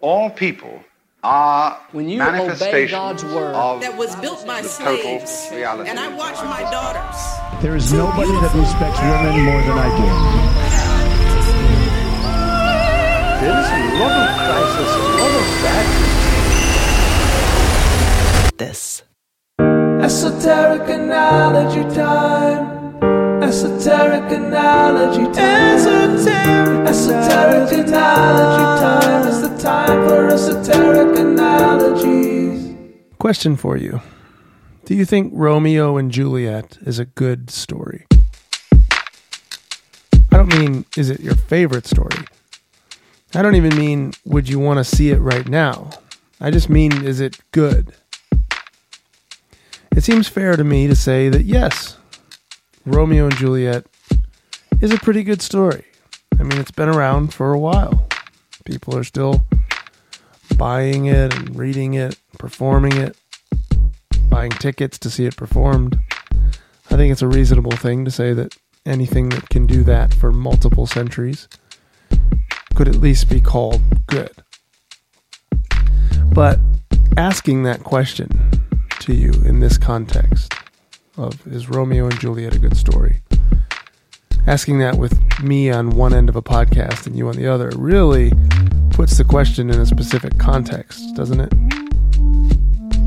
All people are When you obey manifestations God's word. of that was built by total slaves. reality. And I watch my daughters. There is nobody that respects women more than I do. There is a lot of crisis, a lot of bad This. Esoteric analogy time. Esoteric analogy time. Esoteric, esoteric analogy time. It's the time for esoteric analogies. Question for you Do you think Romeo and Juliet is a good story? I don't mean, is it your favorite story? I don't even mean, would you want to see it right now? I just mean, is it good? It seems fair to me to say that yes, Romeo and Juliet is a pretty good story. I mean, it's been around for a while. People are still buying it and reading it, performing it, buying tickets to see it performed. I think it's a reasonable thing to say that anything that can do that for multiple centuries could at least be called good. But asking that question to you in this context of is Romeo and Juliet a good story? Asking that with me on one end of a podcast and you on the other really puts the question in a specific context, doesn't it?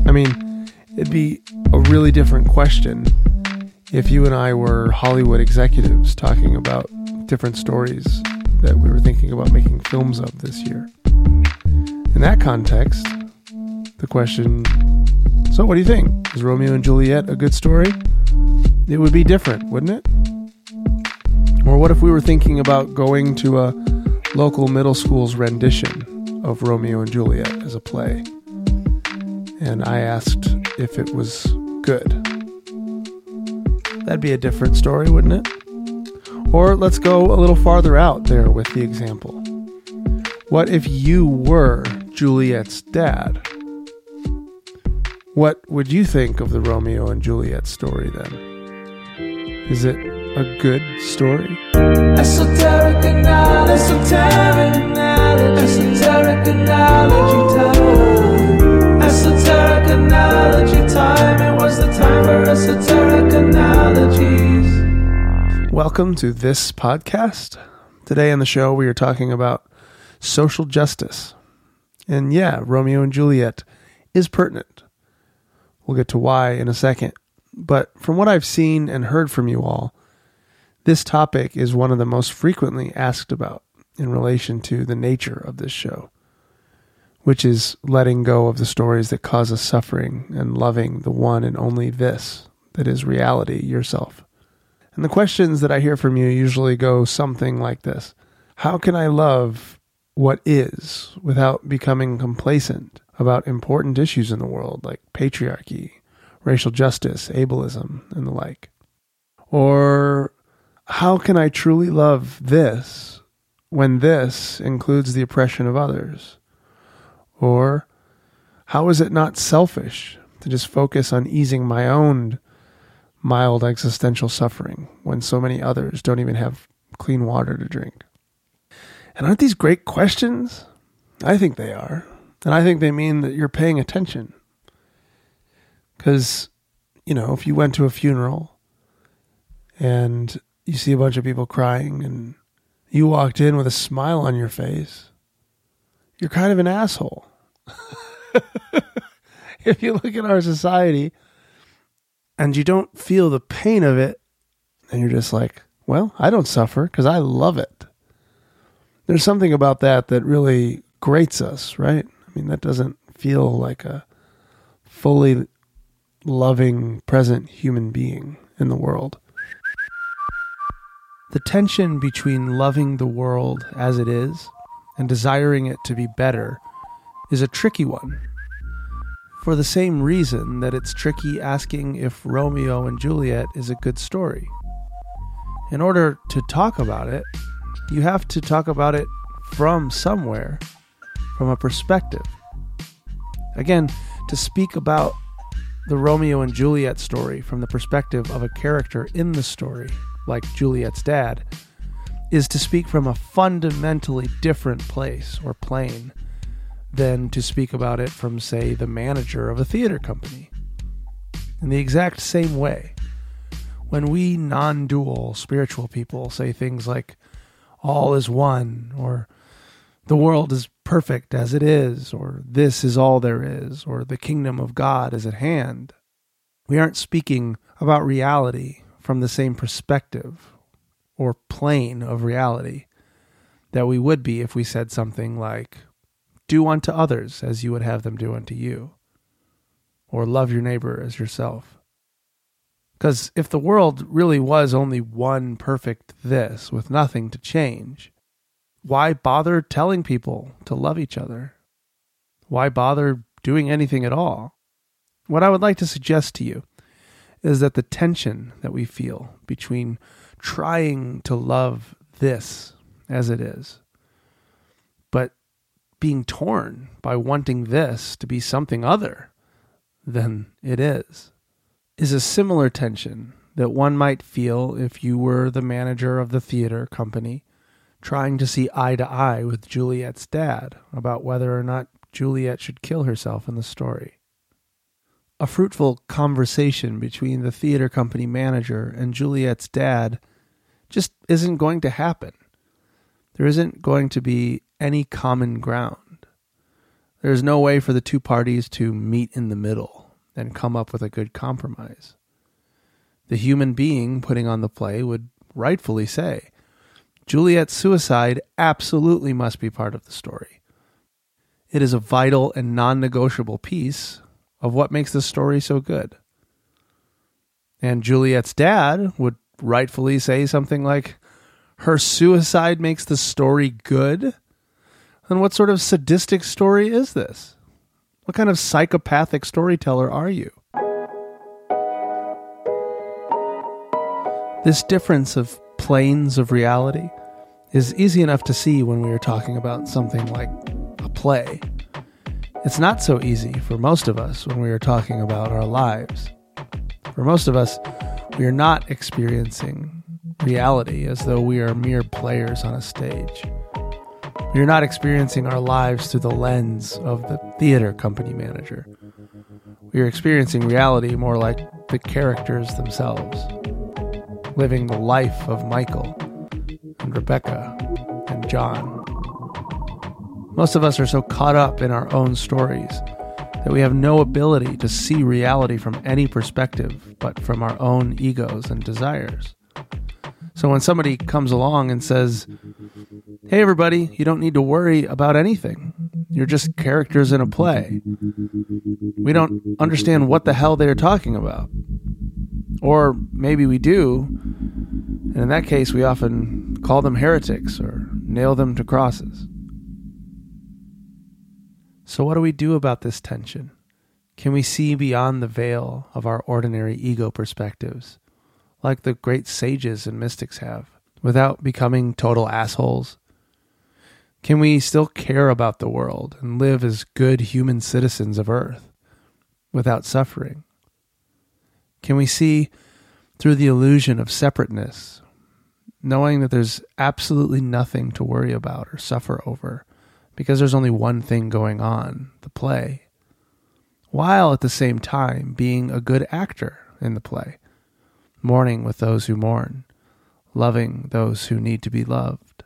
I mean, it'd be a really different question if you and I were Hollywood executives talking about different stories that we were thinking about making films of this year. In that context, the question so, what do you think? Is Romeo and Juliet a good story? It would be different, wouldn't it? Or what if we were thinking about going to a local middle school's rendition of Romeo and Juliet as a play? And I asked if it was good. That'd be a different story, wouldn't it? Or let's go a little farther out there with the example. What if you were Juliet's dad? What would you think of the Romeo and Juliet story then? Is it a good story? Esoteric analogy. Esoteric analogy. Esoteric analogy time. Esoteric analogy time. It was the time for esoteric analogies. Welcome to this podcast. Today on the show, we are talking about social justice. And yeah, Romeo and Juliet is pertinent. We'll get to why in a second. But from what I've seen and heard from you all, this topic is one of the most frequently asked about in relation to the nature of this show, which is letting go of the stories that cause us suffering and loving the one and only this that is reality yourself. And the questions that I hear from you usually go something like this How can I love what is without becoming complacent about important issues in the world like patriarchy, racial justice, ableism, and the like? Or how can I truly love this when this includes the oppression of others? Or how is it not selfish to just focus on easing my own mild existential suffering when so many others don't even have clean water to drink? And aren't these great questions? I think they are. And I think they mean that you're paying attention. Because, you know, if you went to a funeral and you see a bunch of people crying and you walked in with a smile on your face, you're kind of an asshole. if you look at our society and you don't feel the pain of it, and you're just like, well, I don't suffer because I love it. There's something about that that really grates us, right? I mean, that doesn't feel like a fully loving, present human being in the world. The tension between loving the world as it is and desiring it to be better is a tricky one. For the same reason that it's tricky asking if Romeo and Juliet is a good story. In order to talk about it, you have to talk about it from somewhere, from a perspective. Again, to speak about the Romeo and Juliet story from the perspective of a character in the story, like Juliet's dad, is to speak from a fundamentally different place or plane than to speak about it from, say, the manager of a theater company. In the exact same way, when we non dual spiritual people say things like, all is one, or the world is perfect as it is, or this is all there is, or the kingdom of God is at hand, we aren't speaking about reality from the same perspective or plane of reality that we would be if we said something like, Do unto others as you would have them do unto you, or love your neighbor as yourself. Because if the world really was only one perfect this with nothing to change, why bother telling people to love each other? Why bother doing anything at all? What I would like to suggest to you is that the tension that we feel between trying to love this as it is, but being torn by wanting this to be something other than it is, is a similar tension that one might feel if you were the manager of the theater company trying to see eye to eye with Juliet's dad about whether or not Juliet should kill herself in the story. A fruitful conversation between the theater company manager and Juliet's dad just isn't going to happen. There isn't going to be any common ground. There's no way for the two parties to meet in the middle and come up with a good compromise. The human being putting on the play would rightfully say, Juliet's suicide absolutely must be part of the story. It is a vital and non negotiable piece of what makes the story so good. And Juliet's dad would rightfully say something like, Her suicide makes the story good? Then what sort of sadistic story is this? What kind of psychopathic storyteller are you? This difference of planes of reality is easy enough to see when we are talking about something like a play. It's not so easy for most of us when we are talking about our lives. For most of us, we are not experiencing reality as though we are mere players on a stage. We are not experiencing our lives through the lens of the theater company manager. We are experiencing reality more like the characters themselves living the life of Michael and Rebecca and John. Most of us are so caught up in our own stories that we have no ability to see reality from any perspective but from our own egos and desires. So when somebody comes along and says, Hey, everybody, you don't need to worry about anything. You're just characters in a play. We don't understand what the hell they're talking about. Or maybe we do, and in that case, we often call them heretics or nail them to crosses. So, what do we do about this tension? Can we see beyond the veil of our ordinary ego perspectives, like the great sages and mystics have, without becoming total assholes? Can we still care about the world and live as good human citizens of Earth without suffering? Can we see through the illusion of separateness, knowing that there's absolutely nothing to worry about or suffer over because there's only one thing going on the play, while at the same time being a good actor in the play, mourning with those who mourn, loving those who need to be loved.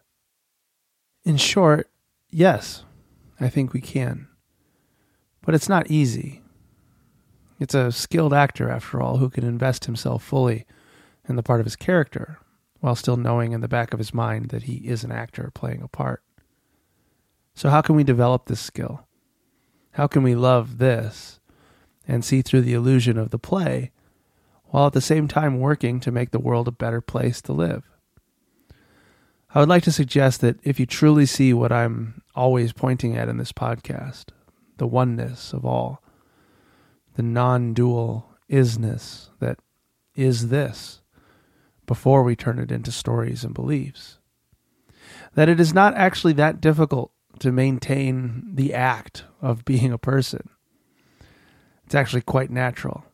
In short, yes, I think we can. But it's not easy. It's a skilled actor, after all, who can invest himself fully in the part of his character while still knowing in the back of his mind that he is an actor playing a part. So, how can we develop this skill? How can we love this and see through the illusion of the play while at the same time working to make the world a better place to live? I would like to suggest that if you truly see what I'm always pointing at in this podcast, the oneness of all, the non dual isness that is this, before we turn it into stories and beliefs. That it is not actually that difficult to maintain the act of being a person. It's actually quite natural.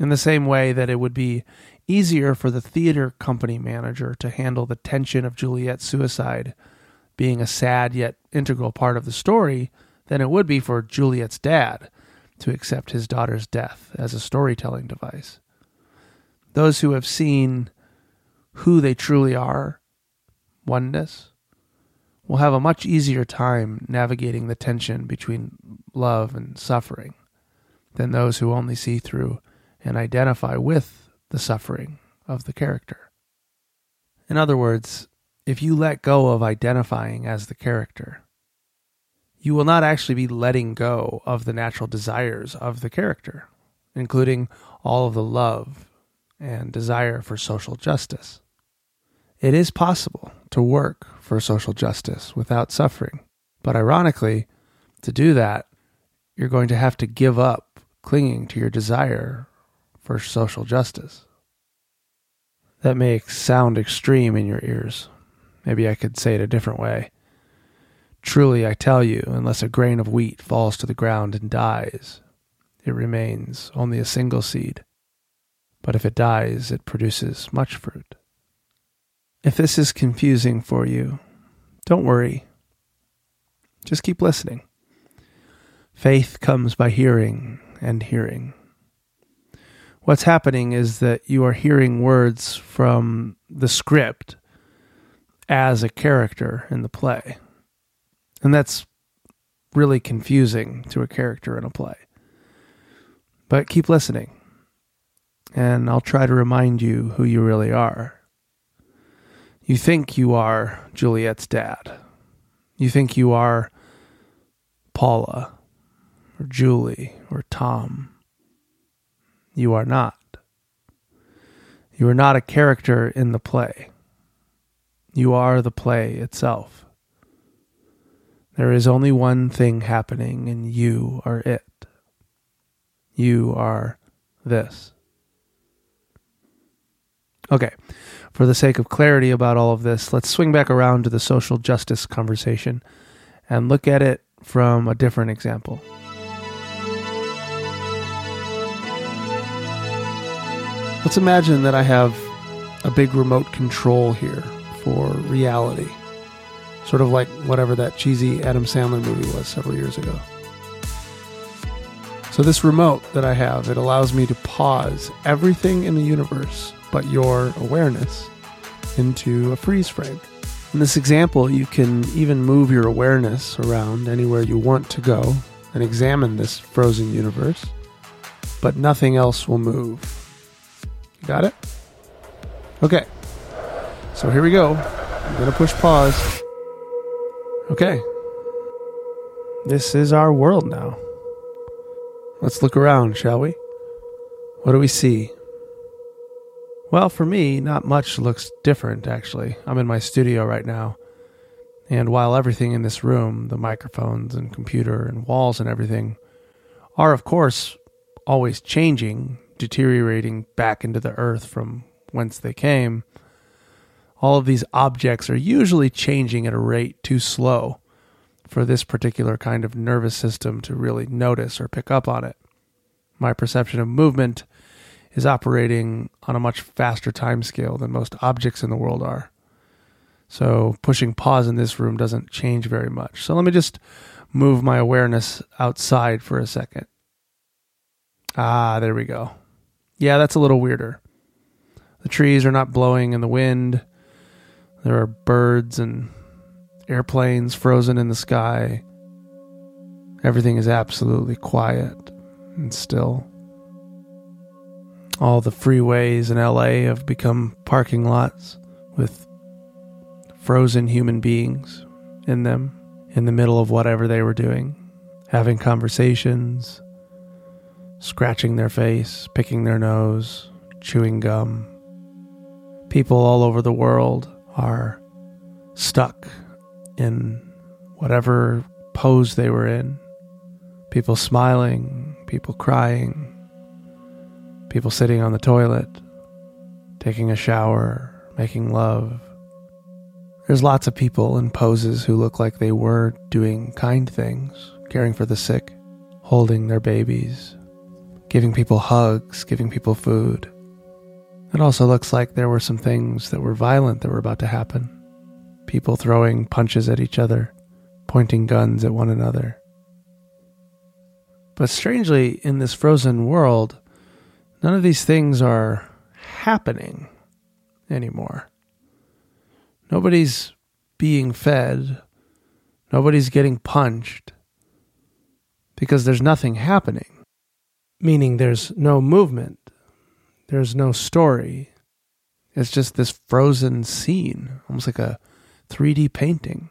In the same way that it would be easier for the theater company manager to handle the tension of Juliet's suicide being a sad yet integral part of the story than it would be for Juliet's dad to accept his daughter's death as a storytelling device. Those who have seen who they truly are, oneness, will have a much easier time navigating the tension between love and suffering than those who only see through and identify with the suffering of the character. In other words, if you let go of identifying as the character, you will not actually be letting go of the natural desires of the character, including all of the love and desire for social justice. It is possible to work for social justice without suffering, but ironically, to do that, you're going to have to give up clinging to your desire for social justice. That may sound extreme in your ears. Maybe I could say it a different way. Truly, I tell you, unless a grain of wheat falls to the ground and dies, it remains only a single seed. But if it dies, it produces much fruit. If this is confusing for you, don't worry. Just keep listening. Faith comes by hearing and hearing. What's happening is that you are hearing words from the script as a character in the play. And that's really confusing to a character in a play. But keep listening, and I'll try to remind you who you really are. You think you are Juliet's dad. You think you are Paula, or Julie, or Tom. You are not. You are not a character in the play. You are the play itself. There is only one thing happening, and you are it. You are this. Okay, for the sake of clarity about all of this, let's swing back around to the social justice conversation and look at it from a different example. Let's imagine that I have a big remote control here for reality sort of like whatever that cheesy Adam Sandler movie was several years ago. So this remote that I have, it allows me to pause everything in the universe but your awareness into a freeze frame. In this example, you can even move your awareness around anywhere you want to go and examine this frozen universe, but nothing else will move. Got it? Okay. So here we go. I'm going to push pause. Okay. This is our world now. Let's look around, shall we? What do we see? Well, for me, not much looks different, actually. I'm in my studio right now. And while everything in this room, the microphones and computer and walls and everything, are, of course, always changing, deteriorating back into the earth from whence they came, all of these objects are usually changing at a rate too slow for this particular kind of nervous system to really notice or pick up on it. My perception of movement is operating on a much faster time scale than most objects in the world are. So pushing pause in this room doesn't change very much. So let me just move my awareness outside for a second. Ah, there we go. Yeah, that's a little weirder. The trees are not blowing in the wind. There are birds and airplanes frozen in the sky. Everything is absolutely quiet and still. All the freeways in LA have become parking lots with frozen human beings in them in the middle of whatever they were doing, having conversations, scratching their face, picking their nose, chewing gum. People all over the world are stuck in whatever pose they were in. People smiling, people crying, people sitting on the toilet, taking a shower, making love. There's lots of people in poses who look like they were doing kind things, caring for the sick, holding their babies, giving people hugs, giving people food. It also looks like there were some things that were violent that were about to happen. People throwing punches at each other, pointing guns at one another, But strangely, in this frozen world, none of these things are happening anymore. Nobody's being fed, nobody's getting punched because there's nothing happening. Meaning there's no movement, there's no story. It's just this frozen scene, almost like a 3D painting.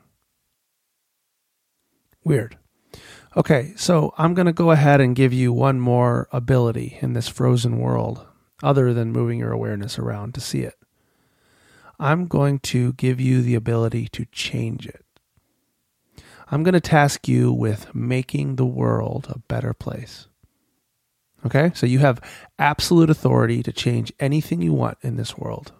Weird. Okay, so I'm going to go ahead and give you one more ability in this frozen world, other than moving your awareness around to see it. I'm going to give you the ability to change it. I'm going to task you with making the world a better place. Okay, so you have absolute authority to change anything you want in this world,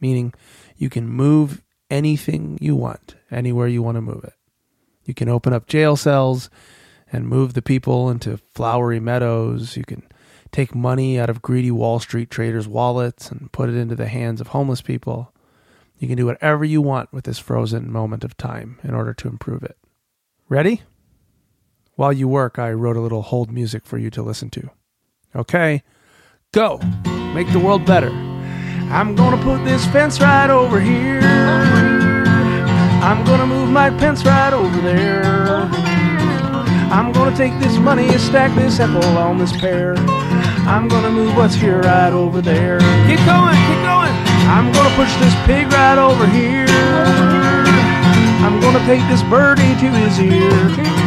meaning you can move anything you want, anywhere you want to move it. You can open up jail cells and move the people into flowery meadows. You can take money out of greedy Wall Street traders' wallets and put it into the hands of homeless people. You can do whatever you want with this frozen moment of time in order to improve it. Ready? While you work, I wrote a little hold music for you to listen to. Okay, go. Make the world better. I'm gonna put this fence right over here. I'm gonna move my pence right over there. I'm gonna take this money and stack this apple on this pear. I'm gonna move what's here right over there. Keep going, keep going. I'm gonna push this pig right over here. I'm gonna take this birdie to his ear.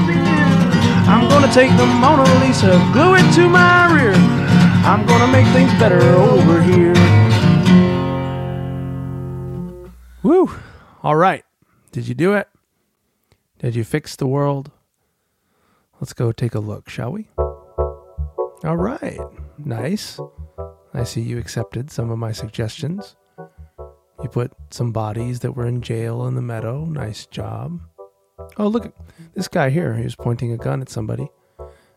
I'm gonna take the Mona Lisa, glue it to my rear. I'm gonna make things better over here. Woo! All right. Did you do it? Did you fix the world? Let's go take a look, shall we? All right. Nice. I see you accepted some of my suggestions. You put some bodies that were in jail in the meadow. Nice job. Oh, look at this guy here. He was pointing a gun at somebody.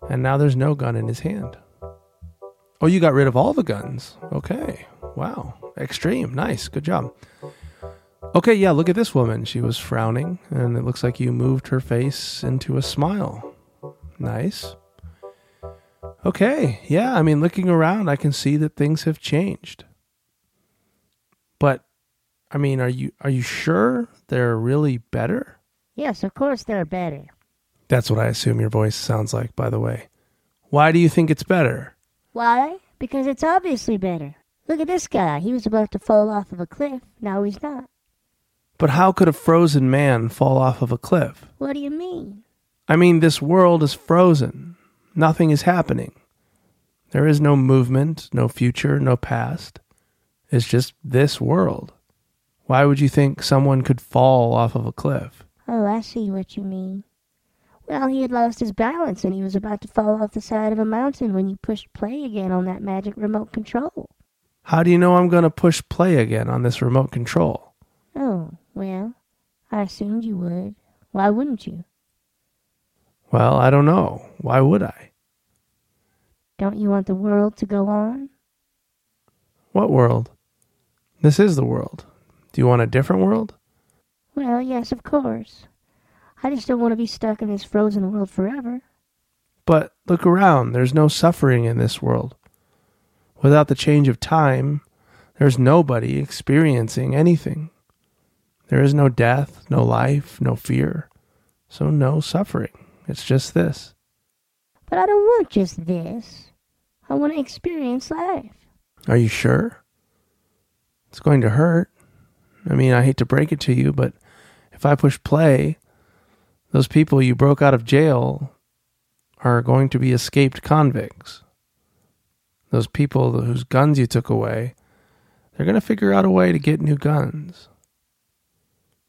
And now there's no gun in his hand. Oh, you got rid of all the guns. Okay. Wow. Extreme. Nice. Good job. Okay, yeah, look at this woman. She was frowning, and it looks like you moved her face into a smile. Nice. Okay, yeah, I mean, looking around, I can see that things have changed. But, I mean, are you are you sure they're really better? Yes, of course they're better. That's what I assume your voice sounds like, by the way. Why do you think it's better? Why? Because it's obviously better. Look at this guy. He was about to fall off of a cliff. Now he's not. But how could a frozen man fall off of a cliff? What do you mean? I mean, this world is frozen. Nothing is happening. There is no movement, no future, no past. It's just this world. Why would you think someone could fall off of a cliff? Oh, I see what you mean. Well, he had lost his balance and he was about to fall off the side of a mountain when you pushed play again on that magic remote control. How do you know I'm going to push play again on this remote control? Oh, well, I assumed you would. Why wouldn't you? Well, I don't know. Why would I? Don't you want the world to go on? What world? This is the world. Do you want a different world? Well, yes, of course. I just don't want to be stuck in this frozen world forever. But look around. There's no suffering in this world. Without the change of time, there's nobody experiencing anything. There is no death, no life, no fear. So no suffering. It's just this. But I don't want just this. I want to experience life. Are you sure? It's going to hurt. I mean, I hate to break it to you, but if I push play, those people you broke out of jail are going to be escaped convicts. Those people whose guns you took away, they're going to figure out a way to get new guns.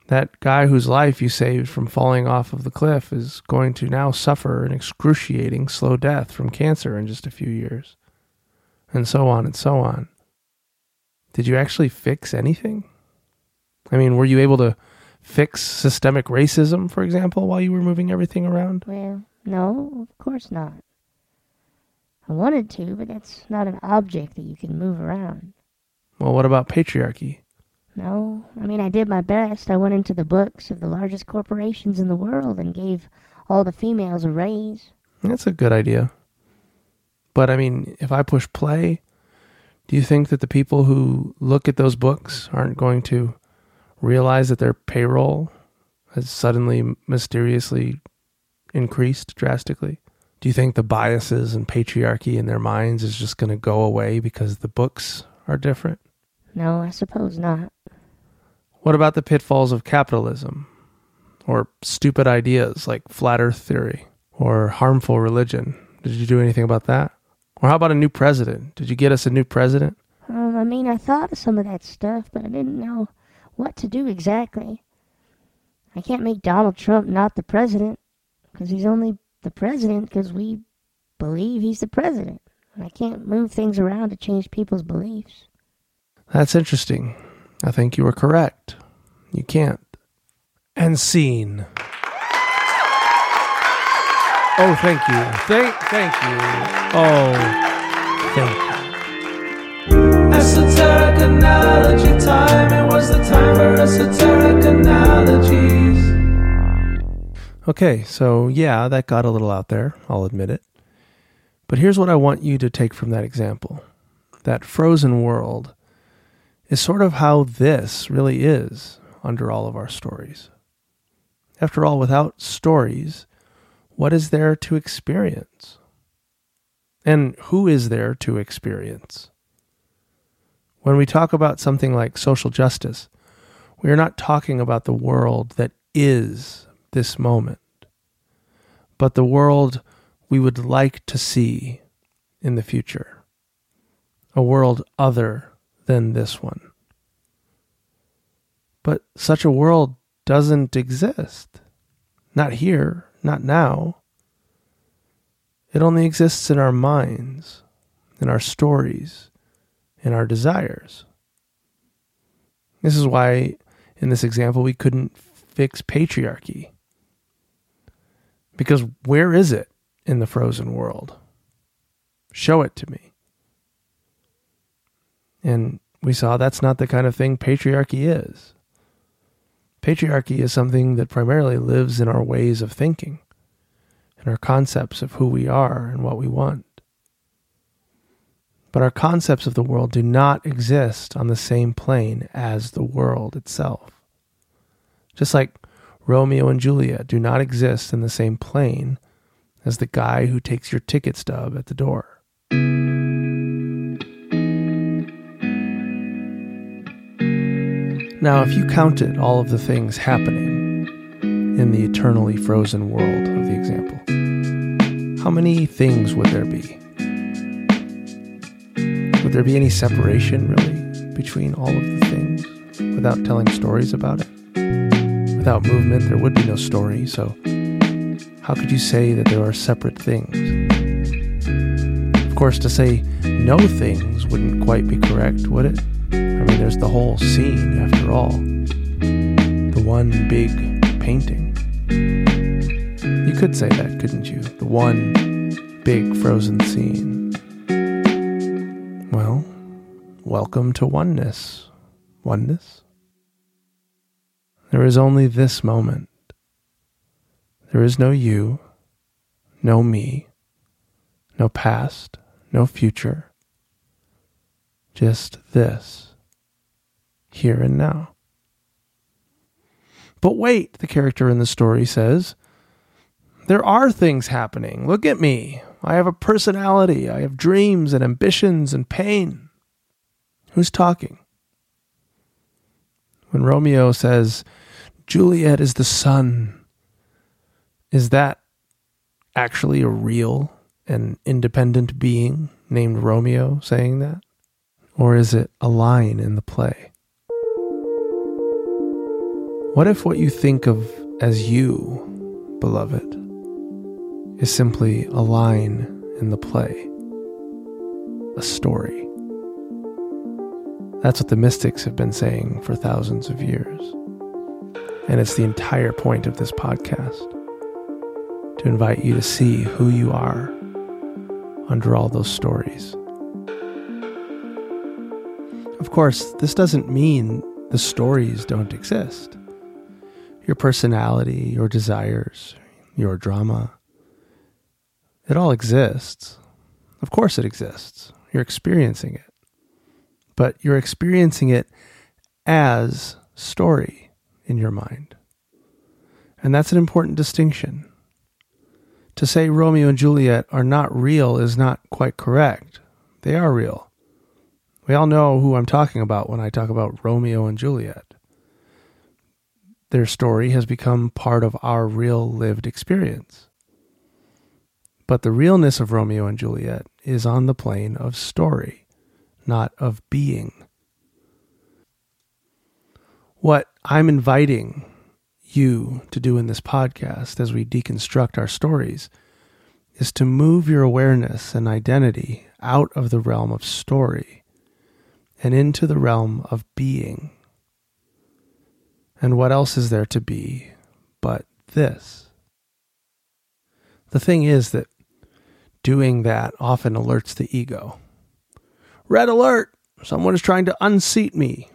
That guy whose life you saved from falling off of the cliff is going to now suffer an excruciating slow death from cancer in just a few years. And so on and so on. Did you actually fix anything? I mean, were you able to fix systemic racism, for example, while you were moving everything around? Well, no, of course not. I wanted to, but that's not an object that you can move around. Well, what about patriarchy? No, I mean, I did my best. I went into the books of the largest corporations in the world and gave all the females a raise. That's a good idea. But I mean, if I push play, do you think that the people who look at those books aren't going to realize that their payroll has suddenly mysteriously increased drastically? Do you think the biases and patriarchy in their minds is just going to go away because the books are different? No, I suppose not. What about the pitfalls of capitalism? Or stupid ideas like flat earth theory? Or harmful religion? Did you do anything about that? Or how about a new president? Did you get us a new president? Um, I mean, I thought of some of that stuff, but I didn't know what to do exactly. I can't make Donald Trump not the president, because he's only the president because we believe he's the president. I can't move things around to change people's beliefs. That's interesting. I think you are correct. You can't. And scene. Oh, thank you. Thank, thank you. Oh, thank you. Esoteric analogy time. It was the time for esoteric analogies. Okay, so yeah, that got a little out there. I'll admit it. But here's what I want you to take from that example that frozen world is sort of how this really is under all of our stories. After all, without stories, what is there to experience? And who is there to experience? When we talk about something like social justice, we are not talking about the world that is this moment, but the world we would like to see in the future. A world other than this one. But such a world doesn't exist. Not here, not now. It only exists in our minds, in our stories, in our desires. This is why, in this example, we couldn't fix patriarchy. Because where is it in the frozen world? Show it to me. And we saw that's not the kind of thing patriarchy is. Patriarchy is something that primarily lives in our ways of thinking, and our concepts of who we are and what we want. But our concepts of the world do not exist on the same plane as the world itself. Just like Romeo and Juliet do not exist in the same plane as the guy who takes your ticket stub at the door. Now, if you counted all of the things happening in the eternally frozen world of the example, how many things would there be? There be any separation, really, between all of the things without telling stories about it? Without movement, there would be no story, so how could you say that there are separate things? Of course, to say no things wouldn't quite be correct, would it? I mean, there's the whole scene, after all. The one big painting. You could say that, couldn't you? The one big frozen scene. Well, welcome to oneness. Oneness? There is only this moment. There is no you, no me, no past, no future. Just this here and now. But wait, the character in the story says, there are things happening. Look at me. I have a personality. I have dreams and ambitions and pain. Who's talking? When Romeo says, Juliet is the sun, is that actually a real and independent being named Romeo saying that? Or is it a line in the play? What if what you think of as you, beloved, is simply a line in the play, a story? That's what the mystics have been saying for thousands of years. And it's the entire point of this podcast to invite you to see who you are under all those stories. Of course, this doesn't mean the stories don't exist your personality, your desires, your drama. It all exists. Of course it exists. You're experiencing it. But you're experiencing it as story in your mind. And that's an important distinction. To say Romeo and Juliet are not real is not quite correct. They are real. We all know who I'm talking about when I talk about Romeo and Juliet. Their story has become part of our real lived experience. But the realness of Romeo and Juliet is on the plane of story, not of being. What I'm inviting you to do in this podcast as we deconstruct our stories is to move your awareness and identity out of the realm of story and into the realm of being. And what else is there to be but this? The thing is that doing that often alerts the ego. Red alert! Someone is trying to unseat me.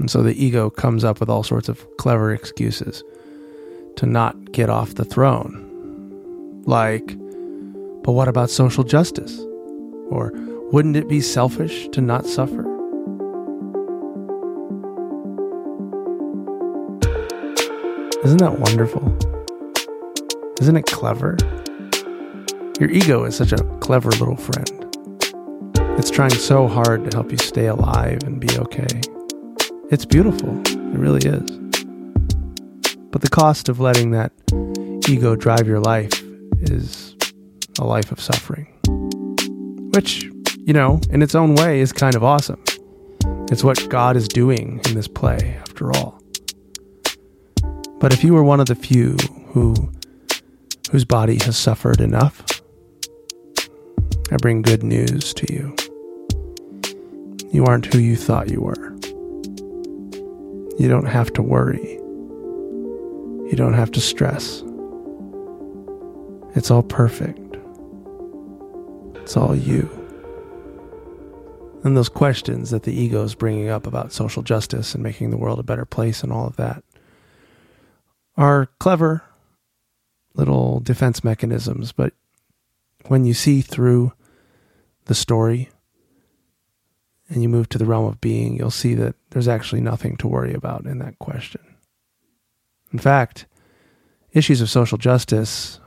And so the ego comes up with all sorts of clever excuses to not get off the throne. Like, but what about social justice? Or wouldn't it be selfish to not suffer? Isn't that wonderful? Isn't it clever? Your ego is such a clever little friend. It's trying so hard to help you stay alive and be okay. It's beautiful. It really is. But the cost of letting that ego drive your life is a life of suffering. Which, you know, in its own way is kind of awesome. It's what God is doing in this play, after all. But if you were one of the few who whose body has suffered enough, I bring good news to you. You aren't who you thought you were. You don't have to worry. You don't have to stress. It's all perfect. It's all you. And those questions that the ego is bringing up about social justice and making the world a better place and all of that are clever little defense mechanisms, but when you see through the story and you move to the realm of being, you'll see that there's actually nothing to worry about in that question. In fact, issues of social justice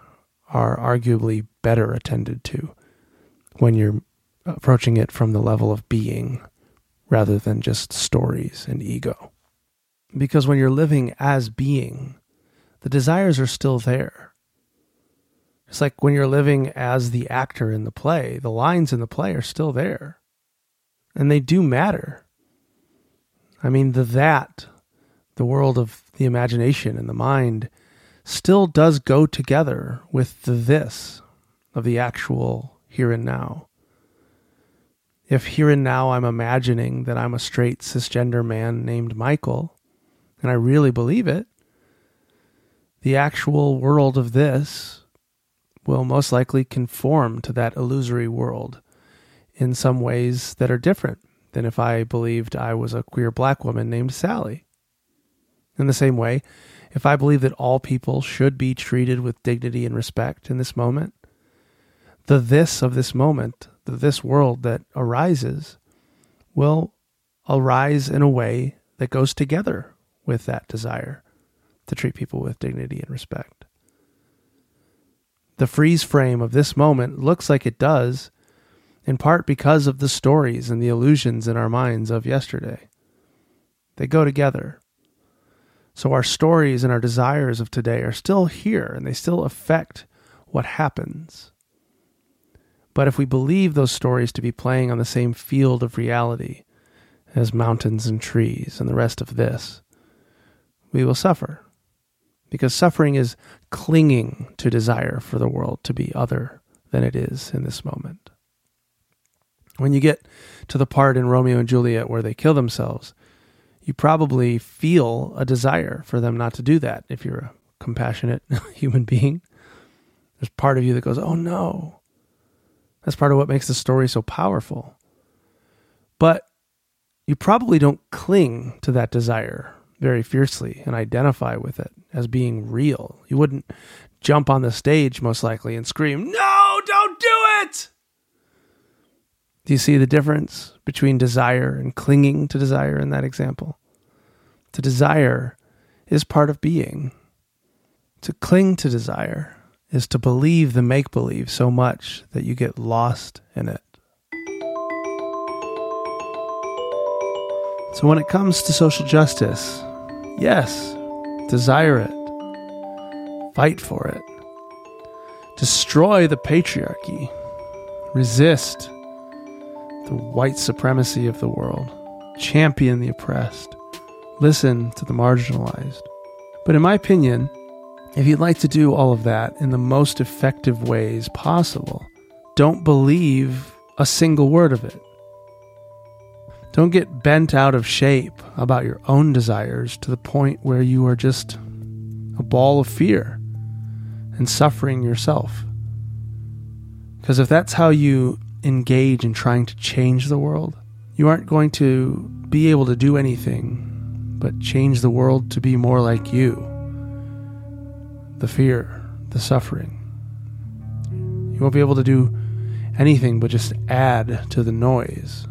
are arguably better attended to when you're approaching it from the level of being rather than just stories and ego. Because when you're living as being, the desires are still there. It's like when you're living as the actor in the play, the lines in the play are still there. And they do matter. I mean, the that, the world of the imagination and the mind, still does go together with the this of the actual here and now. If here and now I'm imagining that I'm a straight cisgender man named Michael, and I really believe it, the actual world of this will most likely conform to that illusory world in some ways that are different than if I believed I was a queer black woman named Sally. In the same way, if I believe that all people should be treated with dignity and respect in this moment, the this of this moment, the this world that arises, will arise in a way that goes together with that desire to treat people with dignity and respect. The freeze frame of this moment looks like it does, in part because of the stories and the illusions in our minds of yesterday. They go together. So our stories and our desires of today are still here and they still affect what happens. But if we believe those stories to be playing on the same field of reality as mountains and trees and the rest of this, we will suffer because suffering is clinging to desire for the world to be other than it is in this moment. When you get to the part in Romeo and Juliet where they kill themselves, you probably feel a desire for them not to do that if you're a compassionate human being. There's part of you that goes, oh no. That's part of what makes the story so powerful. But you probably don't cling to that desire very fiercely and identify with it as being real. You wouldn't jump on the stage, most likely, and scream, No, don't do it! Do you see the difference between desire and clinging to desire in that example? To desire is part of being. To cling to desire is to believe the make believe so much that you get lost in it. So, when it comes to social justice, yes, desire it, fight for it, destroy the patriarchy, resist the white supremacy of the world, champion the oppressed, listen to the marginalized. But in my opinion, if you'd like to do all of that in the most effective ways possible, don't believe a single word of it. Don't get bent out of shape about your own desires to the point where you are just a ball of fear and suffering yourself. Because if that's how you engage in trying to change the world, you aren't going to be able to do anything but change the world to be more like you. The fear, the suffering. You won't be able to do anything but just add to the noise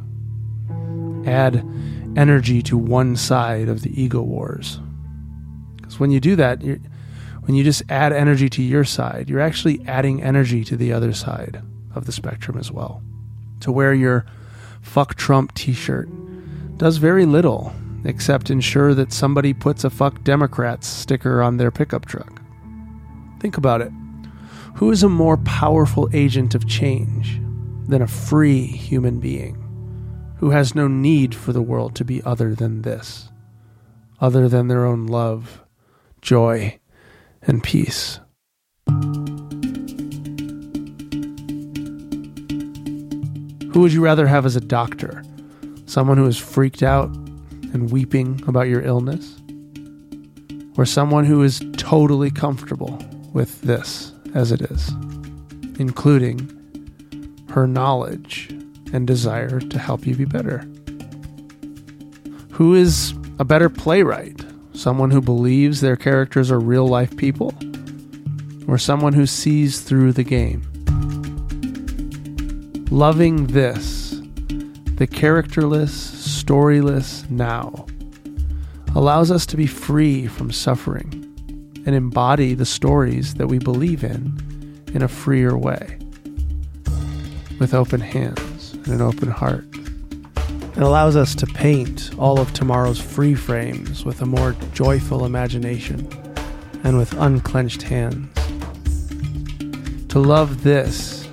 add energy to one side of the ego wars. Because when you do that, when you just add energy to your side, you're actually adding energy to the other side of the spectrum as well. To wear your fuck Trump t shirt does very little except ensure that somebody puts a fuck Democrats sticker on their pickup truck. Think about it. Who is a more powerful agent of change than a free human being? Who has no need for the world to be other than this, other than their own love, joy, and peace. Who would you rather have as a doctor? Someone who is freaked out and weeping about your illness? Or someone who is totally comfortable with this as it is, including her knowledge and desire to help you be better? Who is a better playwright? Someone who believes their characters are real life people? Or someone who sees through the game? Loving this, the characterless, storyless now, allows us to be free from suffering and embody the stories that we believe in in a freer way, with open hands and an open heart. It allows us to paint all of tomorrow's free frames with a more joyful imagination and with unclenched hands. To love this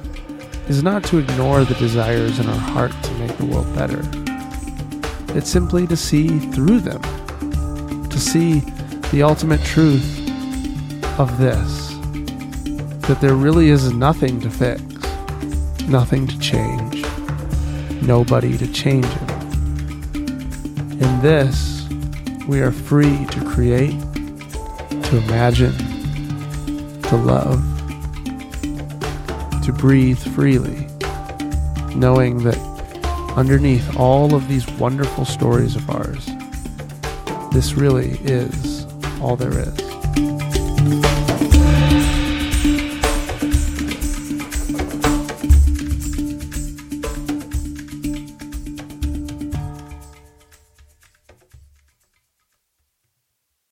is not to ignore the desires in our heart to make the world better. It's simply to see through them, to see the ultimate truth of this that there really is nothing to fix, nothing to change nobody to change it. In this, we are free to create, to imagine, to love, to breathe freely, knowing that underneath all of these wonderful stories of ours, this really is all there is.